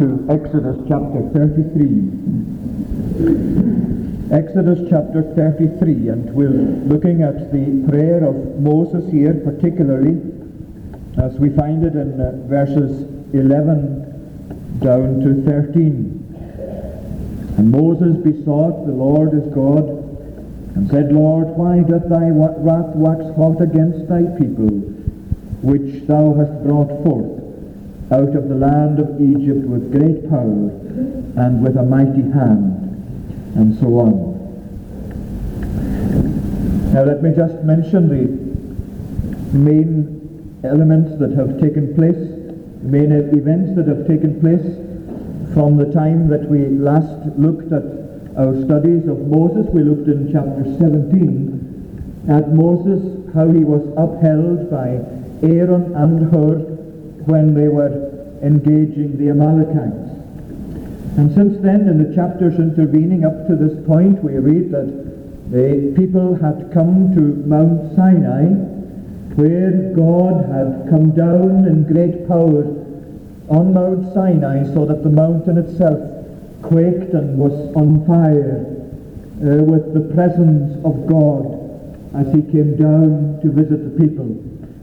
to Exodus chapter 33. Exodus chapter 33, and we're looking at the prayer of Moses here particularly, as we find it in uh, verses 11 down to 13. And Moses besought the Lord his God, and said, Lord, why doth thy wrath wax hot against thy people, which thou hast brought forth? Out of the land of Egypt with great power and with a mighty hand, and so on. Now let me just mention the main elements that have taken place, main events that have taken place from the time that we last looked at our studies of Moses. We looked in chapter 17 at Moses, how he was upheld by Aaron and Hur when they were engaging the Amalekites. And since then, in the chapters intervening up to this point, we read that the people had come to Mount Sinai, where God had come down in great power on Mount Sinai so that the mountain itself quaked and was on fire uh, with the presence of God as he came down to visit the people.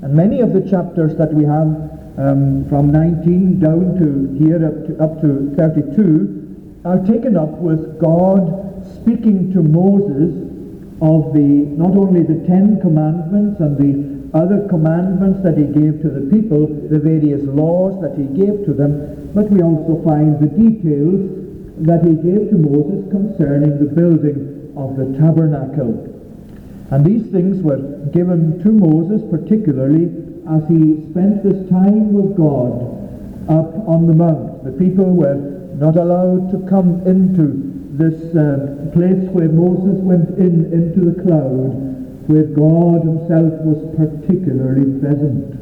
And many of the chapters that we have um, from 19 down to here up to, up to 32 are taken up with God speaking to Moses of the not only the Ten Commandments and the other commandments that he gave to the people, the various laws that he gave to them, but we also find the details that he gave to Moses concerning the building of the tabernacle. And these things were given to Moses particularly as he spent this time with God up on the mount. The people were not allowed to come into this uh, place where Moses went in into the cloud, where God himself was particularly present.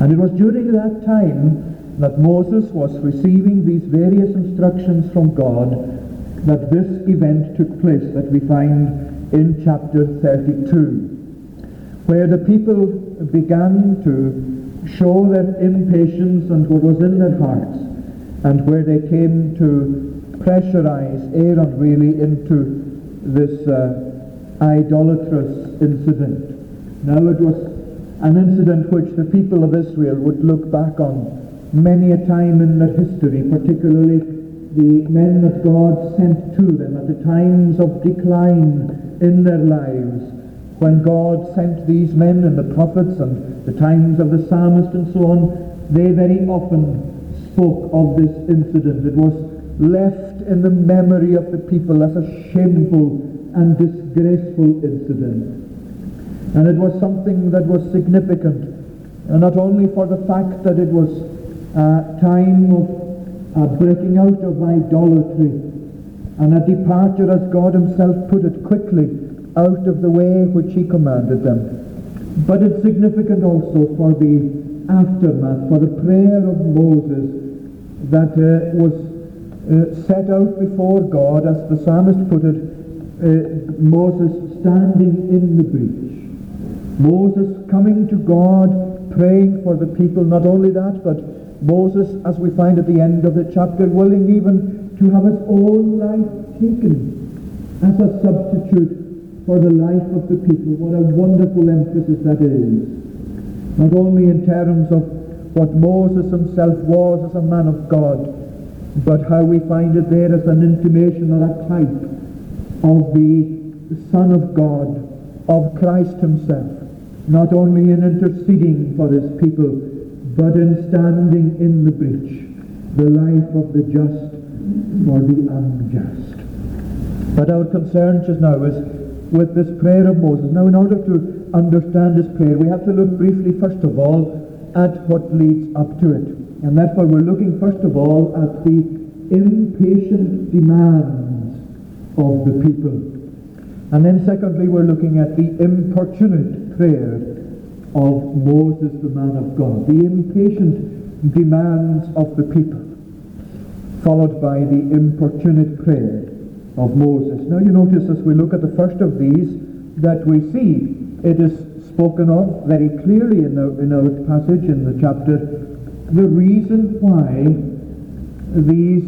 And it was during that time that Moses was receiving these various instructions from God that this event took place that we find in chapter 32 where the people began to show their impatience and what was in their hearts, and where they came to pressurize Aaron really into this uh, idolatrous incident. Now it was an incident which the people of Israel would look back on many a time in their history, particularly the men that God sent to them at the times of decline in their lives when God sent these men and the prophets and the times of the psalmist and so on, they very often spoke of this incident. It was left in the memory of the people as a shameful and disgraceful incident. And it was something that was significant, and not only for the fact that it was a time of a breaking out of idolatry and a departure, as God himself put it quickly, out of the way which he commanded them. But it's significant also for the aftermath, for the prayer of Moses that uh, was uh, set out before God, as the psalmist put it, uh, Moses standing in the breach. Moses coming to God, praying for the people. Not only that, but Moses, as we find at the end of the chapter, willing even to have his own life taken as a substitute for the life of the people. What a wonderful emphasis that is. Not only in terms of what Moses himself was as a man of God, but how we find it there as an intimation or a type of the Son of God, of Christ himself, not only in interceding for his people, but in standing in the breach, the life of the just for the unjust. But our concern just now is with this prayer of Moses. Now, in order to understand this prayer, we have to look briefly, first of all, at what leads up to it. And therefore, we're looking, first of all, at the impatient demands of the people. And then, secondly, we're looking at the importunate prayer of Moses, the man of God. The impatient demands of the people, followed by the importunate prayer of Moses. Now you notice as we look at the first of these that we see it is spoken of very clearly in, the, in our passage in the chapter the reason why these,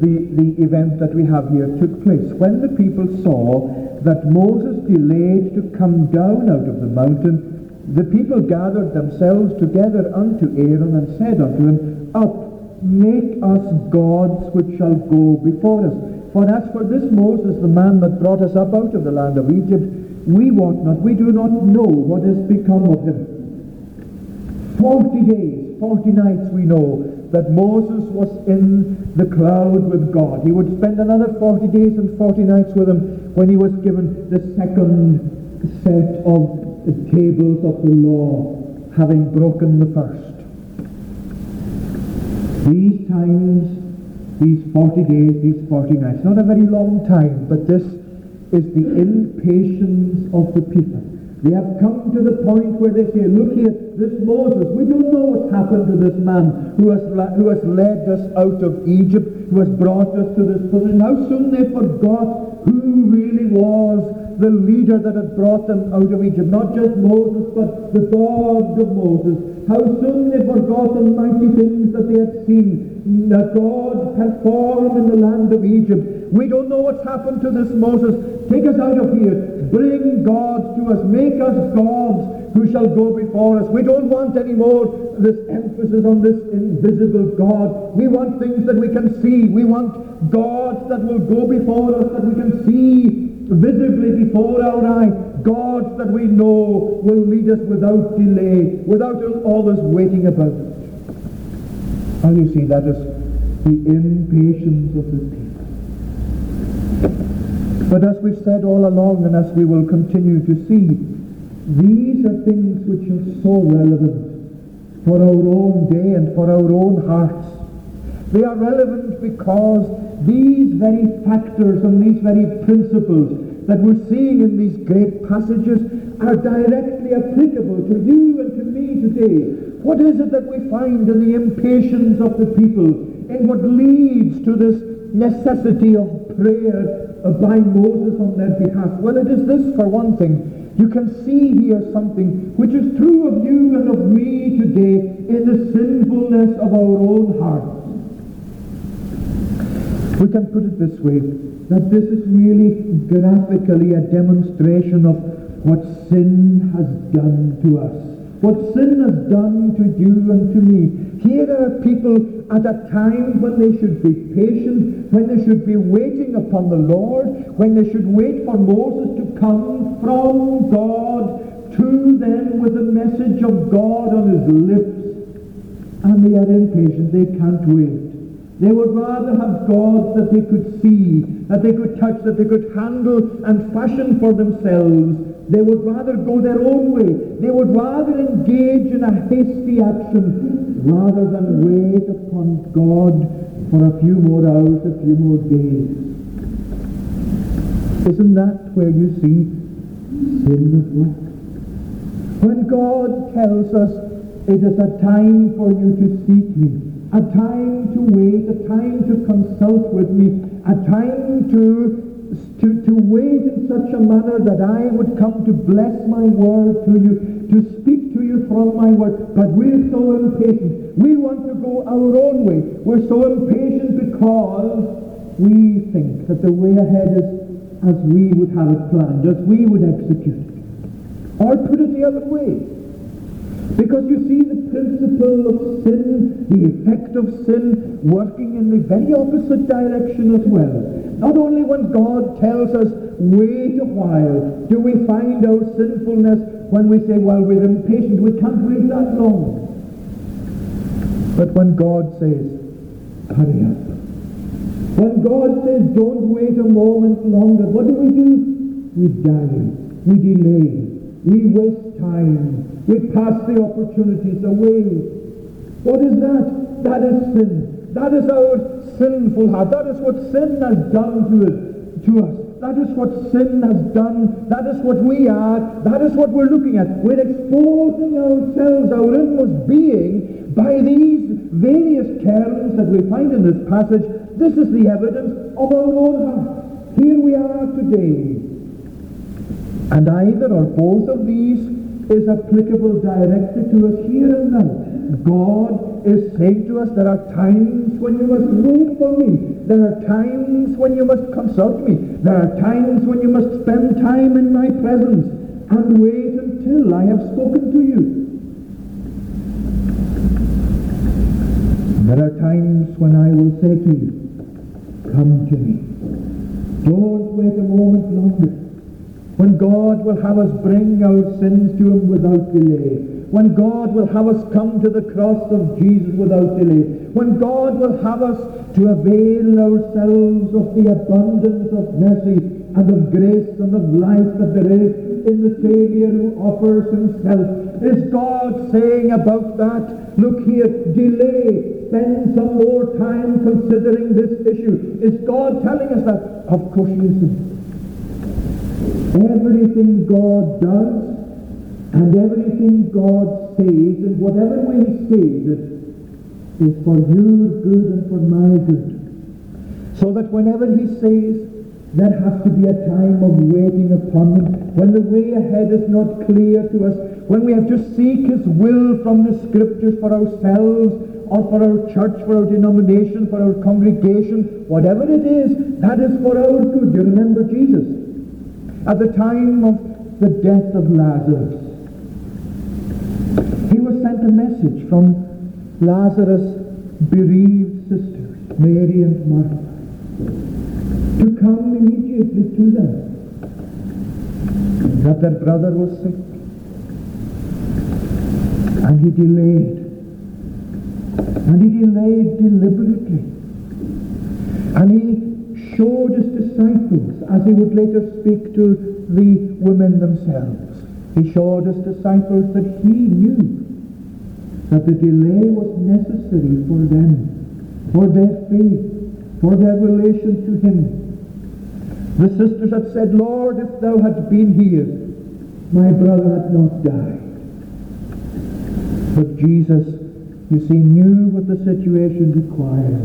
the, the event that we have here took place. When the people saw that Moses delayed to come down out of the mountain, the people gathered themselves together unto Aaron and said unto him, Up, make us gods which shall go before us. For as for this Moses, the man that brought us up out of the land of Egypt, we wot not, we do not know what has become of him. Forty days, forty nights we know that Moses was in the cloud with God. He would spend another 40 days and 40 nights with him when he was given the second set of the tables of the law, having broken the first. These times, these 40 days, these 40 nights, not a very long time, but this is the impatience of the people. They have come to the point where they say, look here, this Moses, we don't know what's happened to this man who has, who has led us out of Egypt, who has brought us to this position. How soon they forgot who really was the leader that had brought them out of Egypt. Not just Moses, but the God of Moses. How soon they forgot the mighty things that they had seen, that God performed in the land of Egypt. We don't know what's happened to this Moses. Take us out of here. Bring God to us. Make us gods who shall go before us. We don't want any more this emphasis on this invisible God. We want things that we can see. We want gods that will go before us, that we can see visibly before our eye. Gods that we know will lead us without delay, without always waiting about. And you see, that is the impatience of the people. But as we've said all along, and as we will continue to see, these are things which are so relevant for our own day and for our own hearts. They are relevant because these very factors and these very principles that we're seeing in these great passages are directly applicable to you and to me today. What is it that we find in the impatience of the people, in what leads to this necessity of prayer by Moses on their behalf? Well, it is this, for one thing. You can see here something which is true of you and of me today in the sinfulness of our own hearts. We can put it this way, that this is really graphically a demonstration of what sin has done to us. What sin has done to you and to me. Here are people at a time when they should be patient, when they should be waiting upon the Lord, when they should wait for Moses to come from God to them with the message of God on his lips. And they are impatient. They can't wait. They would rather have gods that they could see, that they could touch, that they could handle and fashion for themselves. They would rather go their own way. They would rather engage in a hasty action rather than wait upon God for a few more hours, a few more days. Isn't that where you see sin at work? When God tells us it is a time for you to seek me, a time to wait, a time to consult with me, a time to to, to wait in such a manner that I would come to bless my word to you, to speak to you from my word. But we're so impatient. We want to go our own way. We're so impatient because we think that the way ahead is as we would have it planned, as we would execute it. Or put it the other way. Because you see the principle of sin, the effect of sin, working in the very opposite direction as well. Not only when God tells us, wait a while, do we find our sinfulness when we say, well, we're impatient, we can't wait that long. But when God says, hurry up. When God says, don't wait a moment longer, what do we do? We die. We delay. We waste time. We pass the opportunities away. What is that? That is sin. That is our sinful heart. That is what sin has done to, it, to us. That is what sin has done. That is what we are. That is what we're looking at. We're exposing ourselves, our inmost being, by these various terms that we find in this passage, this is the evidence of our own heart. Here we are today. And either or both of these is applicable directly to us here and now. God is saying to us, there are times when you must wait for me. There are times when you must consult me. There are times when you must spend time in my presence and wait until I have spoken to you. There are times when I will say to you, come to me. Don't wait a moment longer. When God will have us bring our sins to him without delay. When God will have us come to the cross of Jesus without delay. When God will have us to avail ourselves of the abundance of mercy and of grace and of life that there is in the Saviour who offers himself. Is God saying about that, look here, delay, spend some more time considering this issue. Is God telling us that? Of course he isn't. Everything God does and everything God says, in whatever way he says it, is for your good and for my good. So that whenever he says, there has to be a time of waiting upon him, when the way ahead is not clear to us, when we have to seek his will from the scriptures for ourselves, or for our church, for our denomination, for our congregation, whatever it is, that is for our good. You remember Jesus. At the time of the death of Lazarus, he was sent a message from Lazarus' bereaved sisters, Mary and Martha, to come immediately to them. That their brother was sick. And he delayed and he delayed deliberately. And he showed his disciples, as he would later speak to the women themselves, he showed his disciples that he knew that the delay was necessary for them, for their faith, for their relation to him. The sisters had said, Lord, if thou hadst been here, my brother had not died. But Jesus you see, knew what the situation required.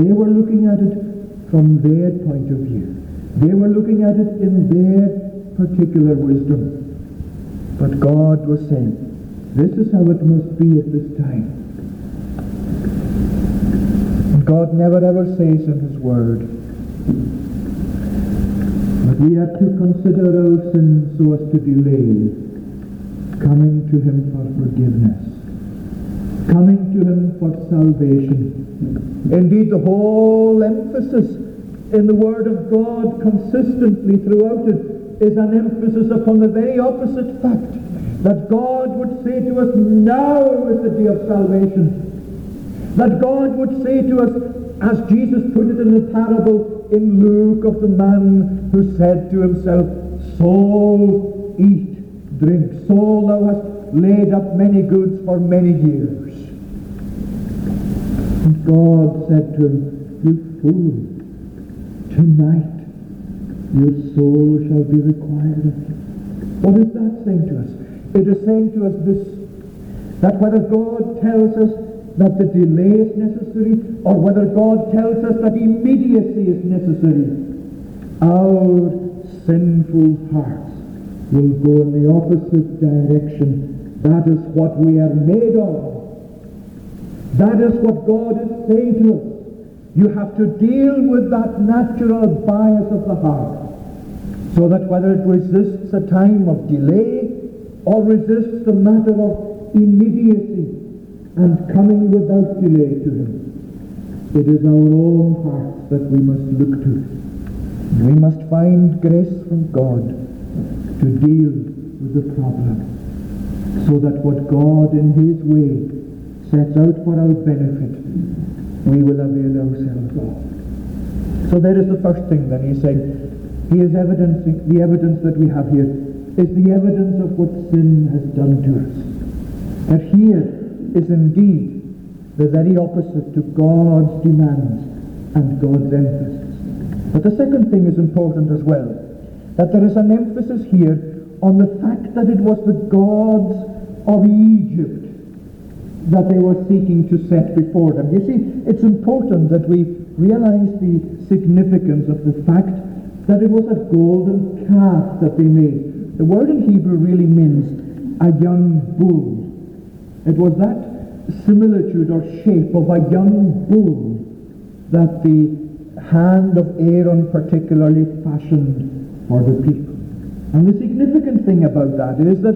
They were looking at it from their point of view. They were looking at it in their particular wisdom. But God was saying, this is how it must be at this time. And God never ever says in his word that we have to consider our sins so as to delay coming to him for forgiveness coming to him for salvation. Indeed, the whole emphasis in the Word of God consistently throughout it is an emphasis upon the very opposite fact that God would say to us, now is the day of salvation. That God would say to us, as Jesus put it in the parable in Luke of the man who said to himself, Soul, eat, drink. Soul, thou hast laid up many goods for many years. And God said to him, You fool, tonight your soul shall be required of you. What is that saying to us? It is saying to us this, that whether God tells us that the delay is necessary, or whether God tells us that immediacy is necessary, our sinful hearts will go in the opposite direction. That is what we are made of. That is what God is saying to us. You have to deal with that natural bias of the heart so that whether it resists a time of delay or resists the matter of immediacy and coming without delay to Him, it is our own hearts that we must look to. We must find grace from God to deal with the problem so that what God in His way sets out for our benefit, we will avail ourselves of. So that is the first thing that he's saying. He is evidencing, the evidence that we have here is the evidence of what sin has done to us. That here is indeed the very opposite to God's demands and God's emphasis. But the second thing is important as well, that there is an emphasis here on the fact that it was the gods of Egypt that they were seeking to set before them. You see, it's important that we realize the significance of the fact that it was a golden calf that they made. The word in Hebrew really means a young bull. It was that similitude or shape of a young bull that the hand of Aaron particularly fashioned for the people. And the significant thing about that is that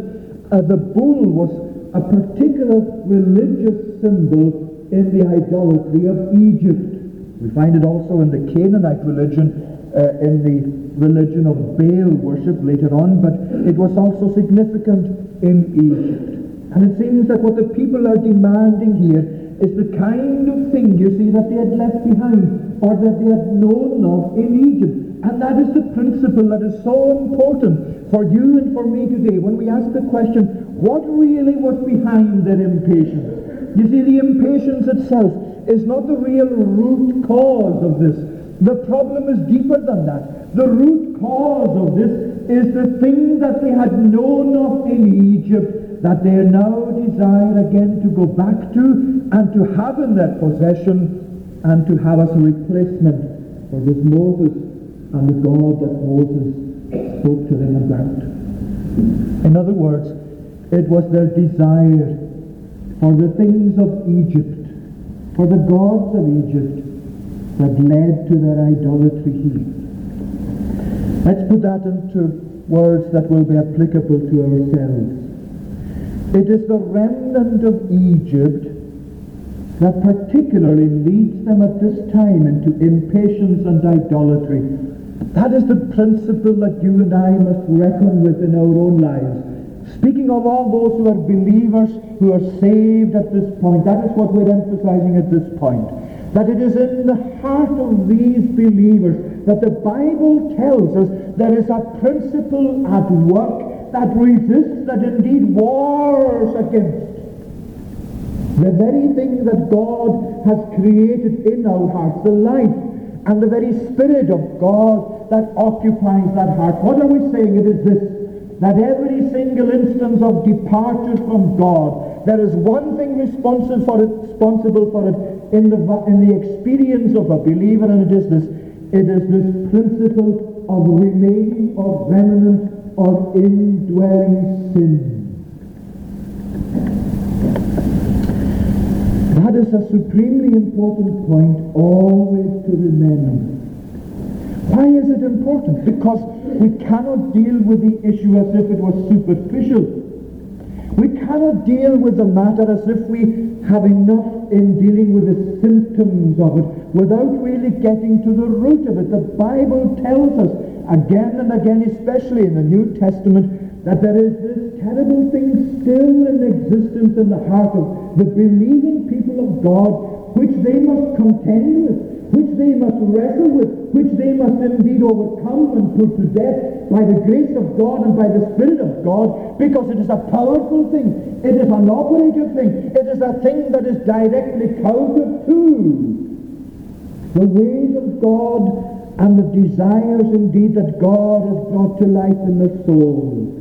uh, the bull was a particular religious symbol in the idolatry of Egypt. We find it also in the Canaanite religion, uh, in the religion of Baal worship later on, but it was also significant in Egypt. And it seems that what the people are demanding here is the kind of thing, you see, that they had left behind or that they had known of in Egypt. And that is the principle that is so important for you and for me today when we ask the question, what really was behind that impatience? You see, the impatience itself is not the real root cause of this. The problem is deeper than that. The root cause of this is the thing that they had known of in Egypt that they now desire again to go back to and to have in their possession and to have as a replacement for this Moses and the God that Moses spoke to them about. In other words, it was their desire for the things of Egypt, for the gods of Egypt, that led to their idolatry here. Let's put that into words that will be applicable to ourselves. It is the remnant of Egypt that particularly leads them at this time into impatience and idolatry. That is the principle that you and I must reckon with in our own lives. Speaking of all those who are believers, who are saved at this point, that is what we're emphasizing at this point. That it is in the heart of these believers that the Bible tells us there is a principle at work that resists, that indeed wars against the very thing that God has created in our hearts, the life and the very Spirit of God that occupies that heart. What are we saying? It is this, that every single instance of departure from God, there is one thing responsible for it, responsible for it in the, in the experience of a believer, and it is this, it is this principle of remaining or remnant of indwelling sin. That is a supremely important point always to remember. Why is it important? Because we cannot deal with the issue as if it was superficial. We cannot deal with the matter as if we have enough in dealing with the symptoms of it without really getting to the root of it. The Bible tells us again and again, especially in the New Testament, that there is this terrible thing still in existence in the heart of the believing people of God, which they must contend with, which they must wrestle with, which they must indeed overcome and put to death by the grace of God and by the Spirit of God, because it is a powerful thing. It is an operative thing. It is a thing that is directly counter to the ways of God and the desires indeed that God has brought to life in the soul.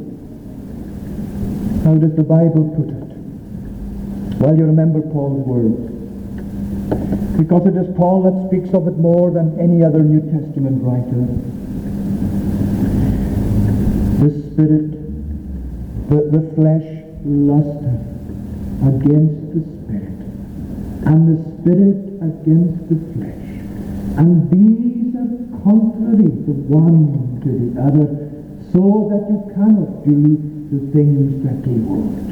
How does the Bible put it? Well, you remember Paul's words. Because it is Paul that speaks of it more than any other New Testament writer. The spirit, the, the flesh lusteth against the spirit, and the spirit against the flesh. And these are contrary the one to the other, so that you cannot do the things that he would.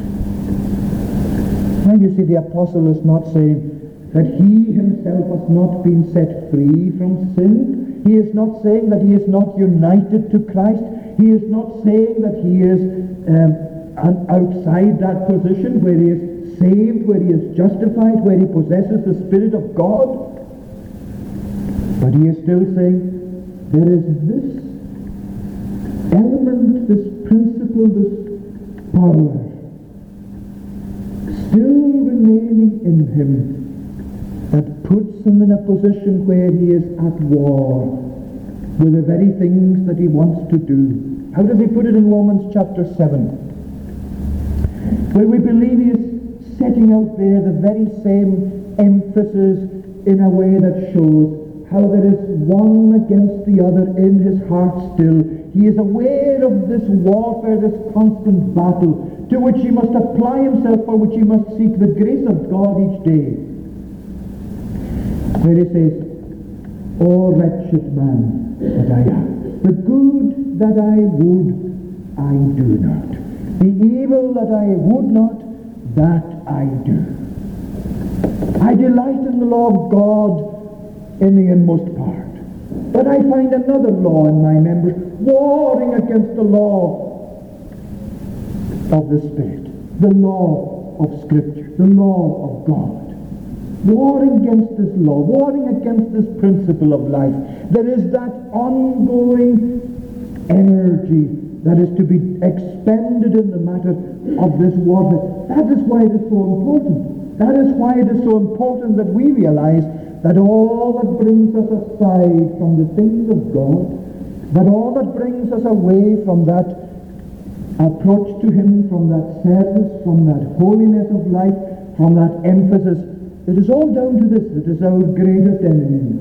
Now you see, the apostle is not saying that he himself has not been set free from sin. He is not saying that he is not united to Christ. He is not saying that he is um, outside that position where he is saved, where he is justified, where he possesses the Spirit of God. But he is still saying there is this this principle, this power still remaining in him that puts him in a position where he is at war with the very things that he wants to do. How does he put it in Romans chapter 7? Where we believe he is setting out there the very same emphasis in a way that shows how there is one against the other in his heart still. He is aware of this warfare, this constant battle, to which he must apply himself, for which he must seek the grace of God each day. Where he says, O wretched man that I am, the good that I would, I do not. The evil that I would not, that I do. I delight in the law of God in the inmost part. But I find another law in my members, warring against the law of the Spirit, the law of Scripture, the law of God warring against this law, warring against this principle of life. There is that ongoing energy that is to be expended in the matter of this warfare. That is why it is so important. That is why it is so important that we realize that all that brings us aside from the things of God, that all that brings us away from that approach to Him, from that service, from that holiness of life, from that emphasis it is all down to this. It is our greatest enemy.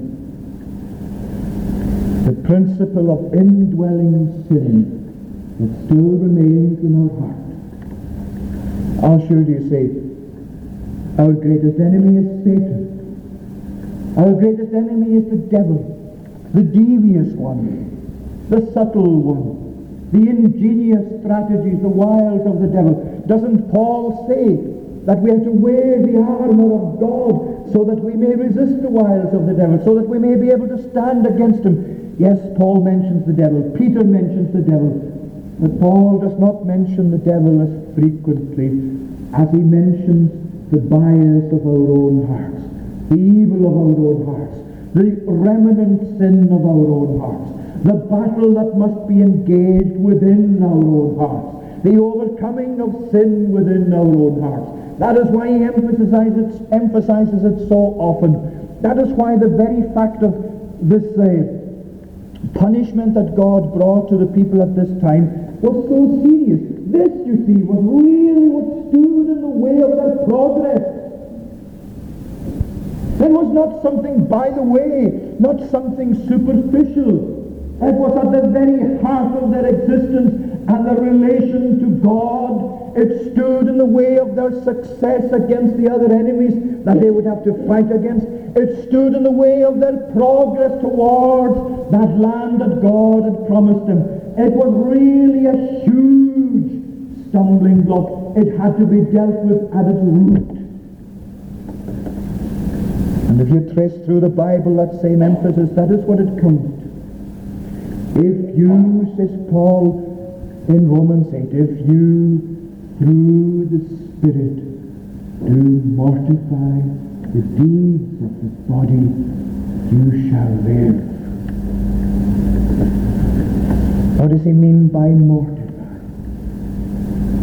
The principle of indwelling sin that still remains in our heart. How sure do you say, our greatest enemy is Satan. Our greatest enemy is the devil, the devious one, the subtle one, the ingenious strategies, the wiles of the devil. Doesn't Paul say that we have to wear the armour of God so that we may resist the wiles of the devil, so that we may be able to stand against him. Yes, Paul mentions the devil. Peter mentions the devil. But Paul does not mention the devil as frequently as he mentions the bias of our own hearts, the evil of our own hearts, the remnant sin of our own hearts, the battle that must be engaged within our own hearts, the overcoming of sin within our own hearts. That is why he emphasizes it, emphasizes it so often. That is why the very fact of this uh, punishment that God brought to the people at this time was so serious. This, you see, was really what stood in the way of their progress. It was not something by the way, not something superficial. It was at the very heart of their existence and their relation to God it stood in the way of their success against the other enemies that they would have to fight against. It stood in the way of their progress towards that land that God had promised them. It was really a huge stumbling block. It had to be dealt with at its root. And if you trace through the Bible that same emphasis, that is what it comes to. If you, says Paul in Romans 8, if you through the Spirit do mortify the deeds of the body, you shall live. What does he mean by mortify?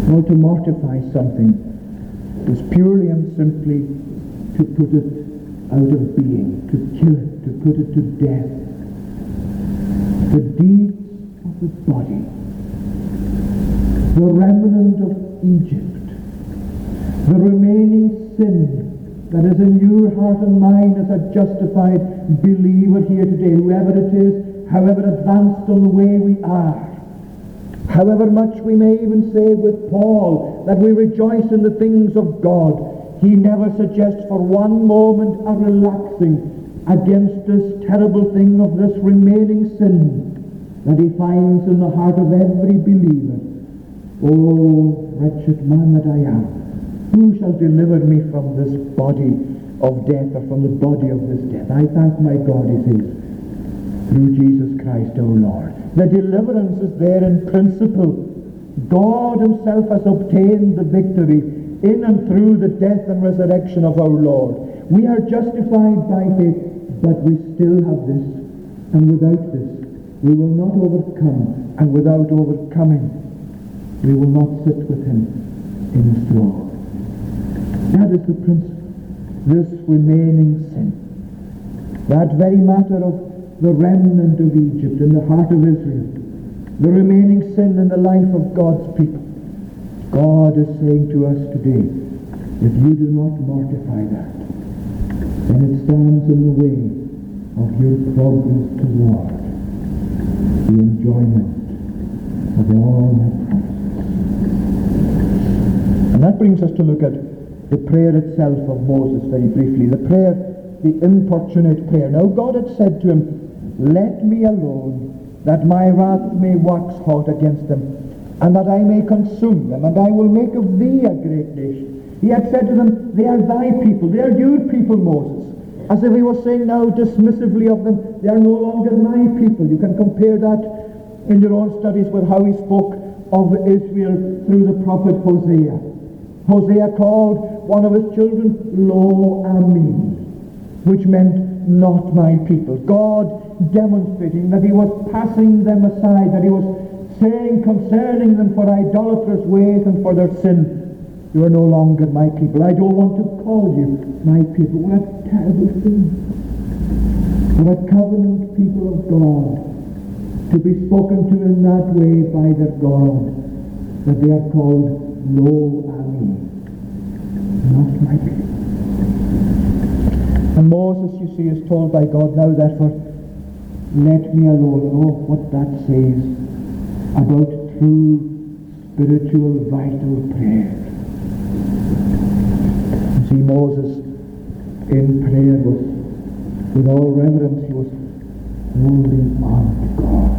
Well, to mortify something is purely and simply to put it out of being, to kill it, to put it to death. The deeds of the body, the remnant of Egypt. The remaining sin that is in your heart and mine as a justified believer here today, whoever it is, however advanced on the way we are, however much we may even say with Paul that we rejoice in the things of God, he never suggests for one moment a relaxing against this terrible thing of this remaining sin that he finds in the heart of every believer. Oh, wretched man that I am, who shall deliver me from this body of death or from the body of this death? I thank my God, he says, through Jesus Christ O Lord. The deliverance is there in principle. God himself has obtained the victory in and through the death and resurrection of our Lord. We are justified by faith, but we still have this. And without this, we will not overcome. And without overcoming, we will not sit with him in his throne. That is the principle. This remaining sin. That very matter of the remnant of Egypt in the heart of Israel. The remaining sin in the life of God's people. God is saying to us today, if you do not mortify that, then it stands in the way of your progress toward the enjoyment of all my promises. And that brings us to look at the prayer itself of Moses very briefly. The prayer, the importunate prayer. Now God had said to him, Let me alone, that my wrath may wax hot against them, and that I may consume them, and I will make of thee a great nation. He had said to them, They are thy people, they are your people, Moses. As if he was saying now dismissively of them, they are no longer my people. You can compare that in your own studies with how he spoke of Israel through the prophet Hosea. Hosea called one of his children Lo Ami, which meant not my people. God demonstrating that he was passing them aside, that he was saying concerning them for idolatrous ways and for their sin, you are no longer my people. I don't want to call you my people. What a terrible thing. What a covenant people of God to be spoken to in that way by their God, that they are called Lo Ami, not my people. And Moses, you see, is told by God now, therefore, let me alone. Oh, what that says about true spiritual vital prayer. You see, Moses in prayer was, with all reverence, he was holding on to God.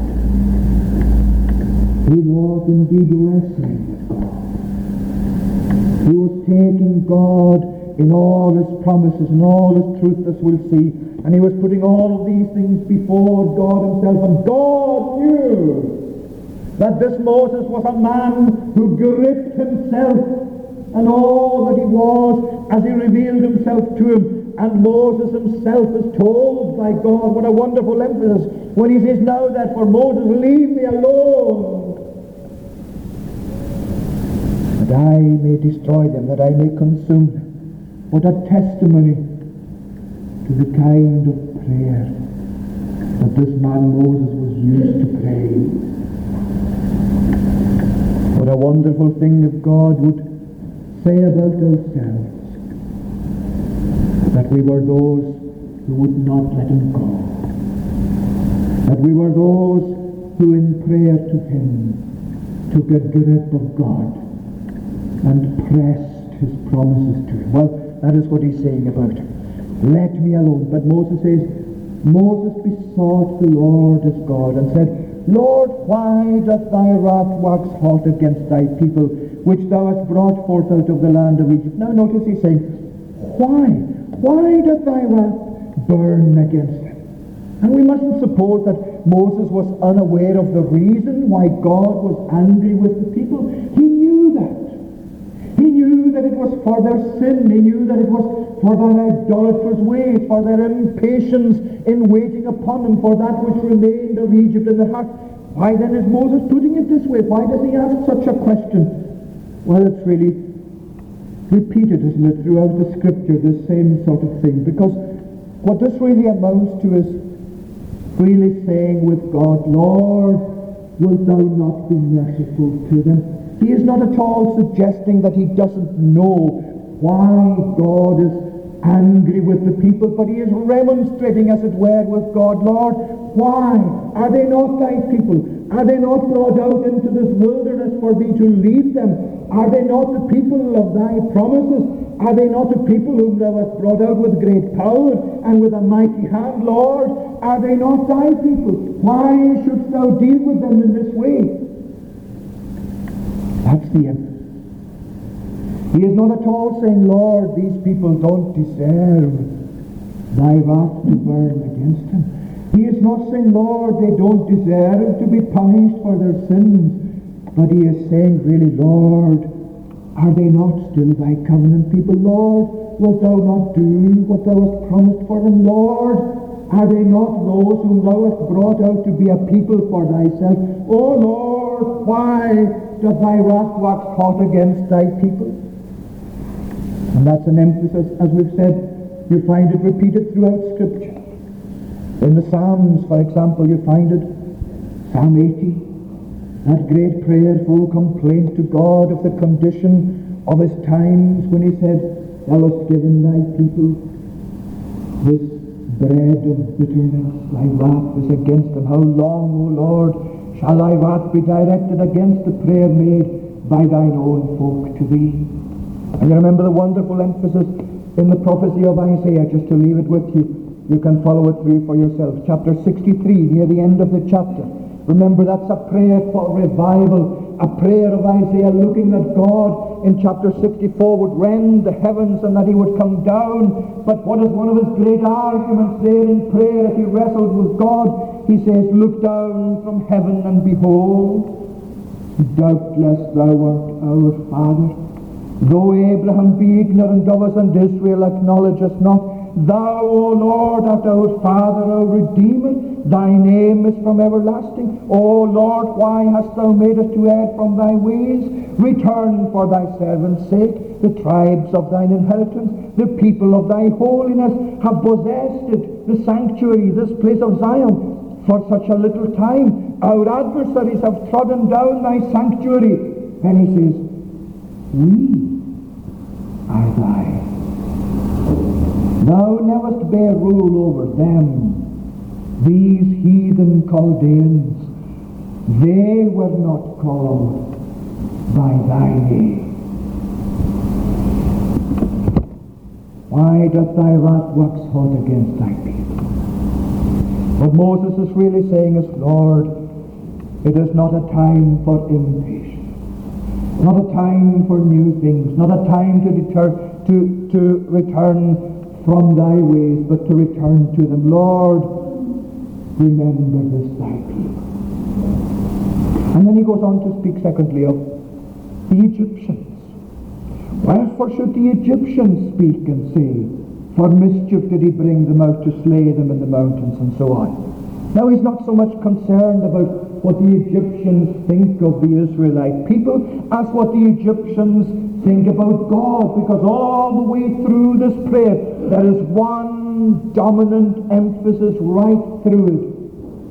He was indeed wrestling with God. He was taking God in all his promises and all his truth, as we'll see. And he was putting all of these things before God himself. And God knew that this Moses was a man who gripped himself and all that he was as he revealed himself to him. And Moses himself is told by God, what a wonderful emphasis, when he says, Now that for Moses, leave me alone, that I may destroy them, that I may consume them. What a testimony to the kind of prayer that this man Moses was used to pray. What a wonderful thing if God would say about ourselves that we were those who would not let him go. That we were those who in prayer to him took a grip of God and pressed his promises to him. Well, that is what he's saying about him. Let me alone. But Moses says, Moses besought the Lord his God and said, Lord, why doth thy wrath wax hot against thy people, which thou hast brought forth out of the land of Egypt? Now notice he's saying, Why? Why doth thy wrath burn against them? And we mustn't suppose that Moses was unaware of the reason why God was angry with the people. He knew that. He knew that it was for their sin. He knew that it was for their idolatrous ways, for their impatience in waiting upon him, for that which remained of Egypt in the heart. Why then is Moses putting it this way? Why does he ask such a question? Well, it's really repeated, isn't it, throughout the scripture, this same sort of thing. Because what this really amounts to is freely saying with God, Lord, wilt thou not be merciful to them? He is not at all suggesting that he doesn't know why God is angry with the people, but he is remonstrating, as it were, with God. Lord, why? Are they not thy people? Are they not brought out into this wilderness for thee to lead them? Are they not the people of thy promises? Are they not the people whom thou hast brought out with great power and with a mighty hand, Lord? Are they not thy people? Why shouldst thou deal with them in this way? That's the emphasis. He is not at all saying, Lord, these people don't deserve thy wrath to burn against them. He is not saying, Lord, they don't deserve to be punished for their sins. But he is saying, really, Lord, are they not still thy covenant people? Lord, wilt thou not do what thou hast promised for them? Lord, are they not those whom thou hast brought out to be a people for thyself? O Lord, why doth thy wrath wax hot against thy people? And that's an emphasis, as we've said, you find it repeated throughout Scripture. In the Psalms, for example, you find it, Psalm 80, that great prayerful complaint to God of the condition of his times when he said, Thou hast given thy people this bread of bitterness. Thy wrath is against them. How long, O Lord, shall thy wrath be directed against the prayer made by thine own folk to thee? And you remember the wonderful emphasis in the prophecy of Isaiah, just to leave it with you. You can follow it through for yourself. Chapter 63, near the end of the chapter. Remember, that's a prayer for revival, a prayer of Isaiah looking that God in chapter 64 would rend the heavens and that he would come down. But what is one of his great arguments there in prayer as he wrestled with God? He says, Look down from heaven and behold, doubtless thou art our Father. Though Abraham be ignorant of us and Israel acknowledge us not, Thou, O Lord, art our Father, our Redeemer. Thy name is from everlasting. O Lord, why hast thou made us to err from thy ways? Return for thy servant's sake. The tribes of thine inheritance, the people of thy holiness, have possessed it, the sanctuary, this place of Zion, for such a little time. Our adversaries have trodden down thy sanctuary. And he says, We are thine. Thou knewest bear rule over them, these heathen Chaldeans. They were not called by thy name. Why doth thy wrath wax hot against thy people? What Moses is really saying is, Lord, it is not a time for impatience, not a time for new things, not a time to deter, to, to return from thy ways, but to return to them. Lord, remember this thy people. And then he goes on to speak secondly of the Egyptians. Wherefore should the Egyptians speak and say, For mischief did he bring them out to slay them in the mountains and so on. Now he's not so much concerned about what the Egyptians think of the Israelite people as what the Egyptians think about God because all the way through this prayer there is one dominant emphasis right through it.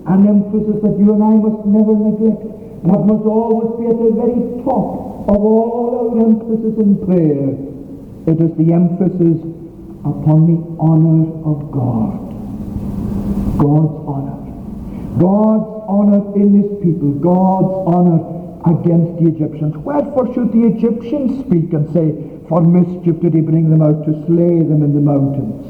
An emphasis that you and I must never neglect. That must always be at the very top of all our emphasis in prayer. It is the emphasis upon the honor of God. God's honor. God's honor in his people. God's honor against the Egyptians. Wherefore should the Egyptians speak and say, For mischief did he bring them out to slay them in the mountains?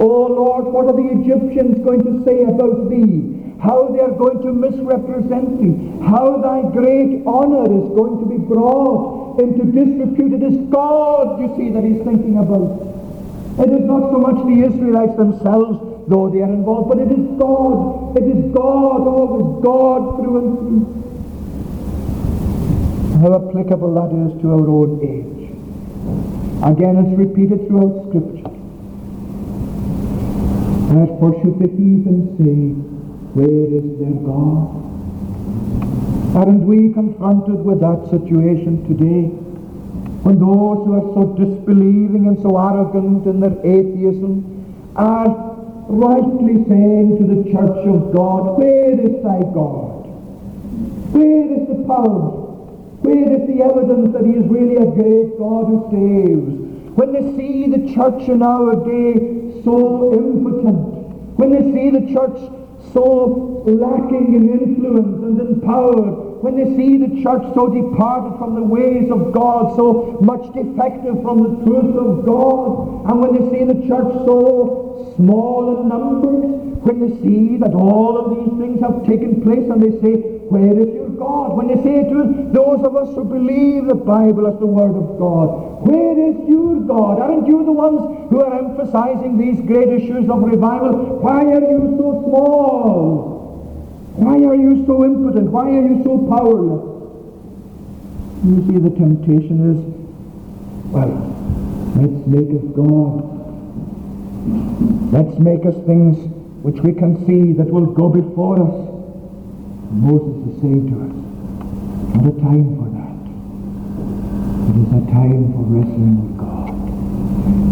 Oh Lord, what are the Egyptians going to say about thee? How they are going to misrepresent thee? How thy great honor is going to be brought into disrepute? It is God, you see, that he's thinking about. It is not so much the Israelites themselves, though they are involved, but it is God. It is God, always God through and through. How applicable that is to our own age. Again, it's repeated throughout Scripture. Therefore should the heathen say, Where is their God? Aren't we confronted with that situation today? When those who are so disbelieving and so arrogant in their atheism are rightly saying to the church of God, Where is thy God? Where is the power? Where is the evidence that he is really a great God who saves? When they see the church in our day so impotent, when they see the church so lacking in influence and in power, when they see the church so departed from the ways of God, so much defective from the truth of God, and when they see the church so small in numbers, when they see that all of these things have taken place and they say, where is your God? When they say to those of us who believe the Bible as the Word of God, where is your God? Aren't you the ones who are emphasizing these great issues of revival? Why are you so small? Why are you so impotent? Why are you so powerless? You see, the temptation is, well, let's make us God. Let's make us things which we can see that will go before us. Moses is saying to us, not a time for that. It is a time for wrestling with God.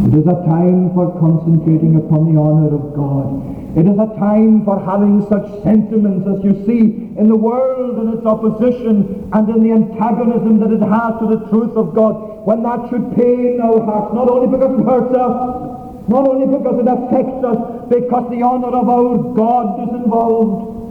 It is a time for concentrating upon the honor of God. It is a time for having such sentiments as you see in the world and its opposition and in the antagonism that it has to the truth of God. When that should pain our hearts, not only because it hurts us, Not only because it affects us, because the honor of our God is involved.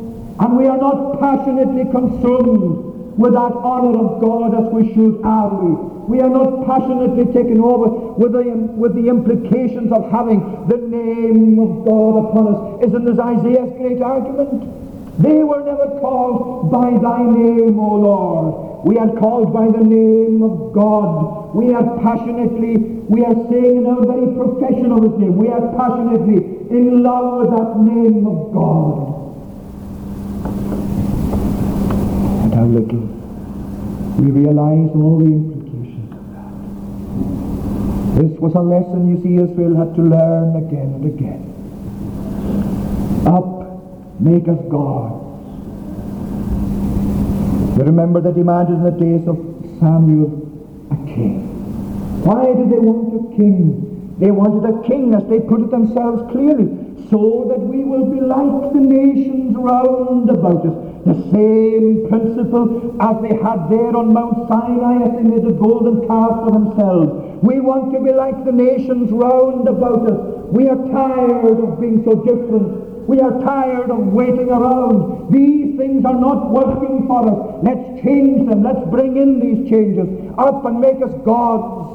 And we are not passionately consumed with that honor of God as we should, are we? We are not passionately taken over with the, with the implications of having the name of God upon us. Isn't this Isaiah's great argument? They were never called by thy name, O Lord. We are called by the name of God. We are passionately, we are saying in our very profession of his name, we are passionately in love with that name of God. How little we realize all the implications of that. This was a lesson you see Israel had to learn again and again. Up Make us gods. You remember they demanded in the days of Samuel a king. Why did they want a king? They wanted a king, as they put it themselves clearly, so that we will be like the nations round about us. The same principle as they had there on Mount Sinai as they made the golden calf for themselves. We want to be like the nations round about us. We are tired of being so different we are tired of waiting around. These things are not working for us. Let's change them. Let's bring in these changes up and make us gods.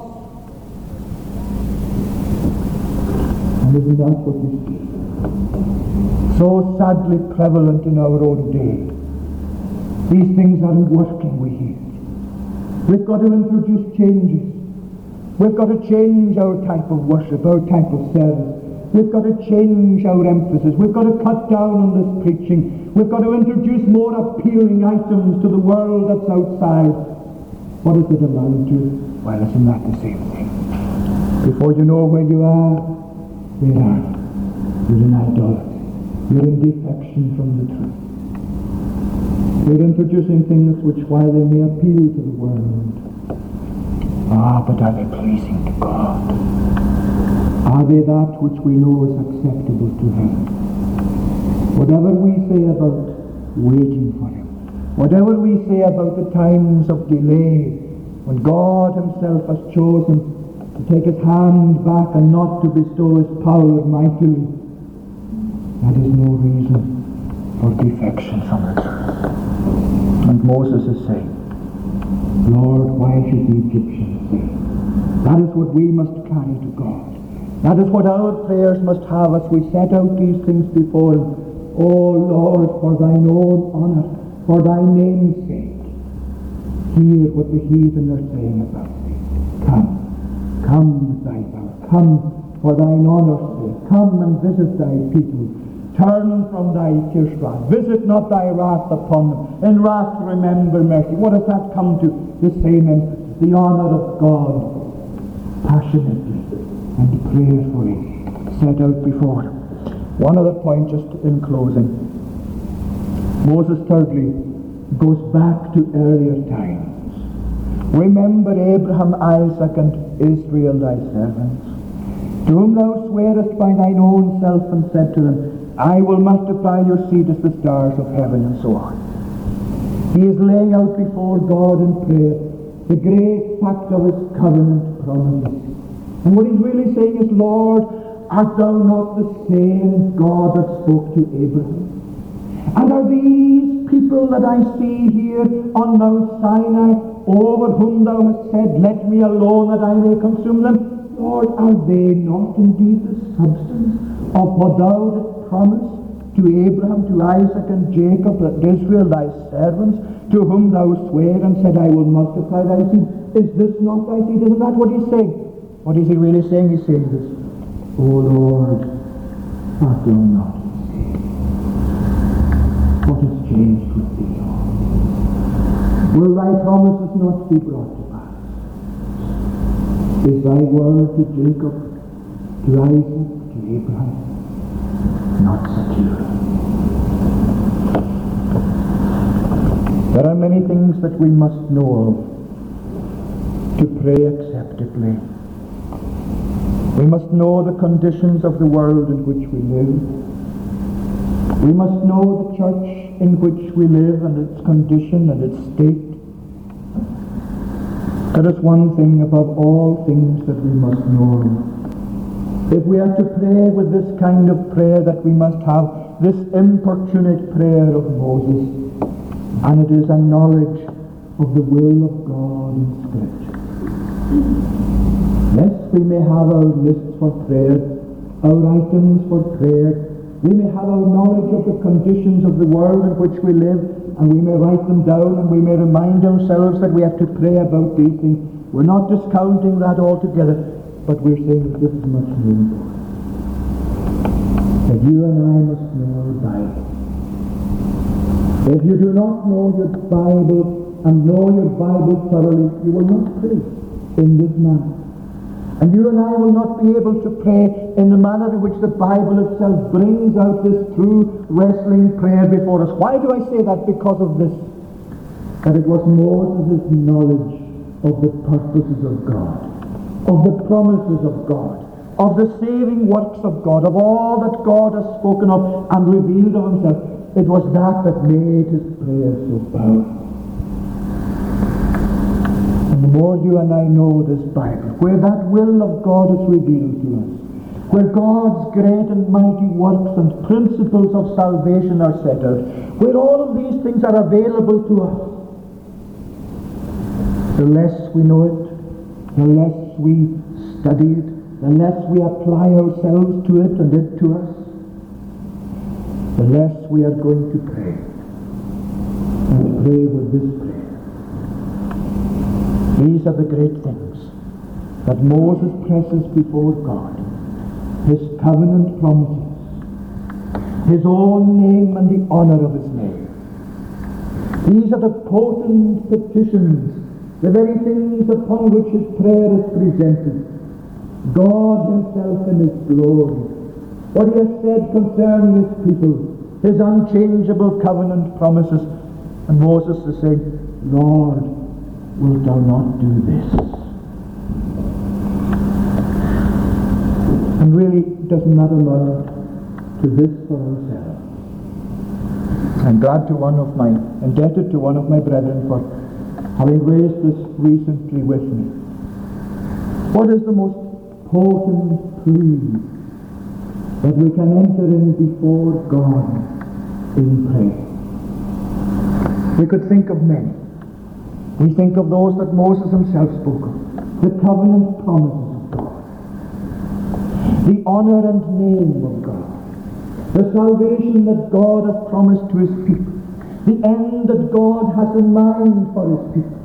And isn't that what we see? So sadly prevalent in our own day. These things aren't working, we hear. We've got to introduce changes. We've got to change our type of worship, our type of service. We've got to change our emphasis. We've got to cut down on this preaching. We've got to introduce more appealing items to the world that's outside. What does it amount to? Well, isn't that the same thing? Before you know where you are, where are you? You're in idolatry. You're in defection from the truth. You're introducing things which, while they may appeal to the world, ah, but are they pleasing to God? Are they that which we know is acceptable to Him? Whatever we say about waiting for Him, whatever we say about the times of delay, when God Himself has chosen to take His hand back and not to bestow His power mightily, that is no reason for defection from truth. And Moses is saying, Lord, why should the Egyptians say? That is what we must carry to God. That is what our prayers must have as we set out these things before Him. O oh Lord, for thine own honour, for thy name's sake, hear what the heathen are saying about thee. Come, come thy power, come for thine honour's sake, come and visit thy people. Turn from thy fierce wrath. Visit not thy wrath upon them. In wrath remember mercy. What does that come to? The same emphasis. The honour of God passionately and prayerfully set out before him. One other point just in closing. Moses thirdly goes back to earlier times. Remember Abraham, Isaac, and Israel thy servants, to whom thou swearest by thine own self and said to them, I will multiply your seed as the stars of heaven, and so on. He is laying out before God in prayer the great fact of his covenant promises. And what he's really saying is, Lord, art thou not the same God that spoke to Abraham? And are these people that I see here on Mount Sinai, over whom thou hast said, Let me alone that I may consume them? Lord, are they not indeed the substance of what thou promise to Abraham, to Isaac, and Jacob, and Israel, thy servants, to whom thou sware and said, I will multiply thy seed? Is this not thy seed? Isn't that what he's saying? What is he really saying? He's saying this, O Lord, art thou not What has changed with thee? Will thy promises not be brought to pass? Is thy word to Jacob, to Isaac, to Abraham? There are many things that we must know of to pray acceptably. We must know the conditions of the world in which we live. We must know the church in which we live and its condition and its state. There is one thing above all things that we must know. If we are to pray with this kind of prayer that we must have, this importunate prayer of Moses, and it is a knowledge of the will of God in Scripture. Yes, we may have our lists for prayer, our items for prayer. We may have our knowledge of the conditions of the world in which we live, and we may write them down, and we may remind ourselves that we have to pray about these things. We're not discounting that altogether, but we're saying that this is much more important. That you and I must know our Bible. If you do not know your Bible and know your Bible thoroughly, you will not pray in this manner. And you and I will not be able to pray in the manner in which the Bible itself brings out this true wrestling prayer before us. Why do I say that? Because of this. That it was more Moses' knowledge of the purposes of God, of the promises of God, of the saving works of God, of all that God has spoken of and revealed of himself. It was that that made his prayer so powerful. And the more you and I know this Bible, where that will of God is revealed to us, where God's great and mighty works and principles of salvation are set out, where all of these things are available to us, the less we know it, the less we study it, the less we apply ourselves to it and it to us, the less we are going to pray. And pray with this prayer. These are the great things that Moses presses before God. His covenant promises, his own name and the honor of his name. These are the potent petitions, the very things upon which his prayer is presented. God himself in his glory, what he has said concerning his people, his unchangeable covenant promises. And Moses is saying, Lord, wilt thou not do this? And really, it doesn't that amount to this for ourselves? I'm glad to one of my, indebted to one of my brethren for having raised this recently with me. What is the most potent plea that we can enter in before God in prayer? We could think of many. We think of those that Moses himself spoke of, the covenant promises of God, the honor and name of God, the salvation that God has promised to his people, the end that God has in mind for his people,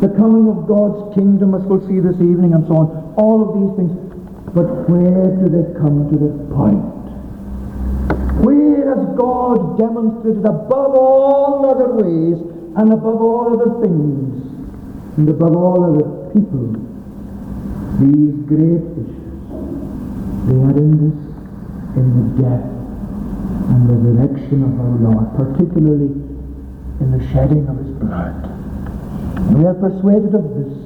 the coming of God's kingdom, as we'll see this evening, and so on. All of these things. But where do they come to the point? Where has God demonstrated above all other ways and above all other things and above all other people these great issues? They are in this, in the death and resurrection of our Lord, particularly in the shedding of his blood. We are persuaded of this,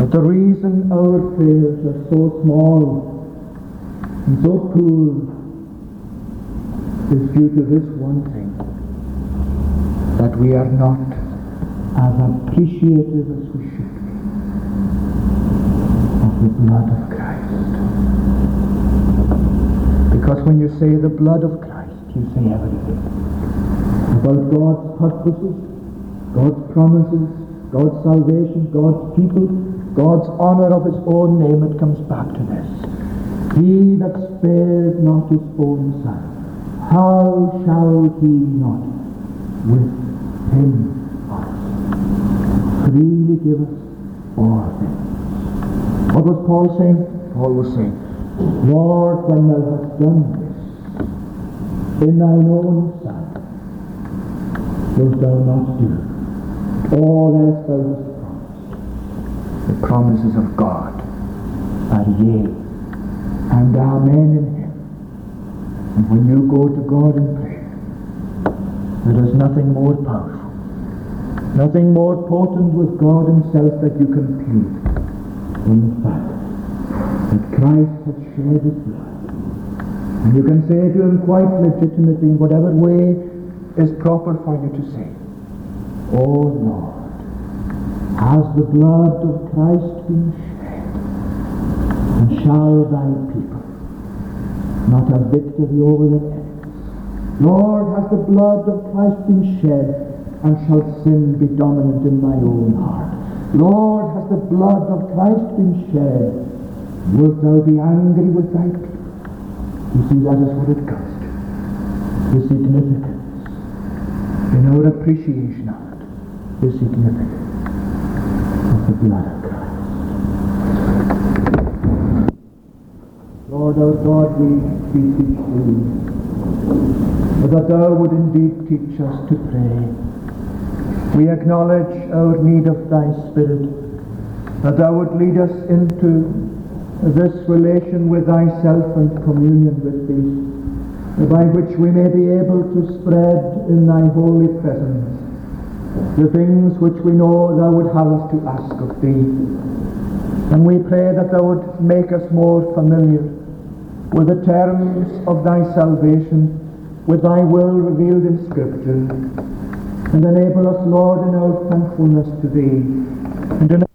But the reason our prayers are so small and so poor is due to this one thing, that we are not as appreciative as we should be of the blood of Christ. Because when you say the blood of Christ, you say everything about God's purposes, God's promises, God's salvation, God's people, God's honor of his own name, it comes back to this. He that spared not his own son, how shall he not with him freely give us all things? What was Paul saying? Paul was saying, Lord, when thou hast done this in thine own sight, wilt thou not do all else thou hast promised? The promises of God are yea and amen in him. And when you go to God in prayer, there is nothing more powerful, nothing more potent with God himself that you can plead in the fact that Christ has shed his blood. And you can say to him quite legitimately, in whatever way is proper for you to say, Oh Lord, has the blood of Christ been shed And shall thy people, not have victory over the enemies. Lord, has the blood of Christ been shed, and shall sin be dominant in my own heart? Lord, has the blood of Christ been shed? Wilt thou be angry with thy people? You see, that is what it comes to. The significance, in our appreciation of it, the significance of the blood of Christ. Lord our God, we beseech thee that thou would indeed teach us to pray. We acknowledge our need of thy Spirit, that thou would lead us into this relation with thyself and communion with thee, by which we may be able to spread in thy holy presence the things which we know thou would have us to ask of thee. And we pray that thou would make us more familiar with the terms of thy salvation, with thy will revealed in Scripture, and enable us, Lord, in our thankfulness to thee, and in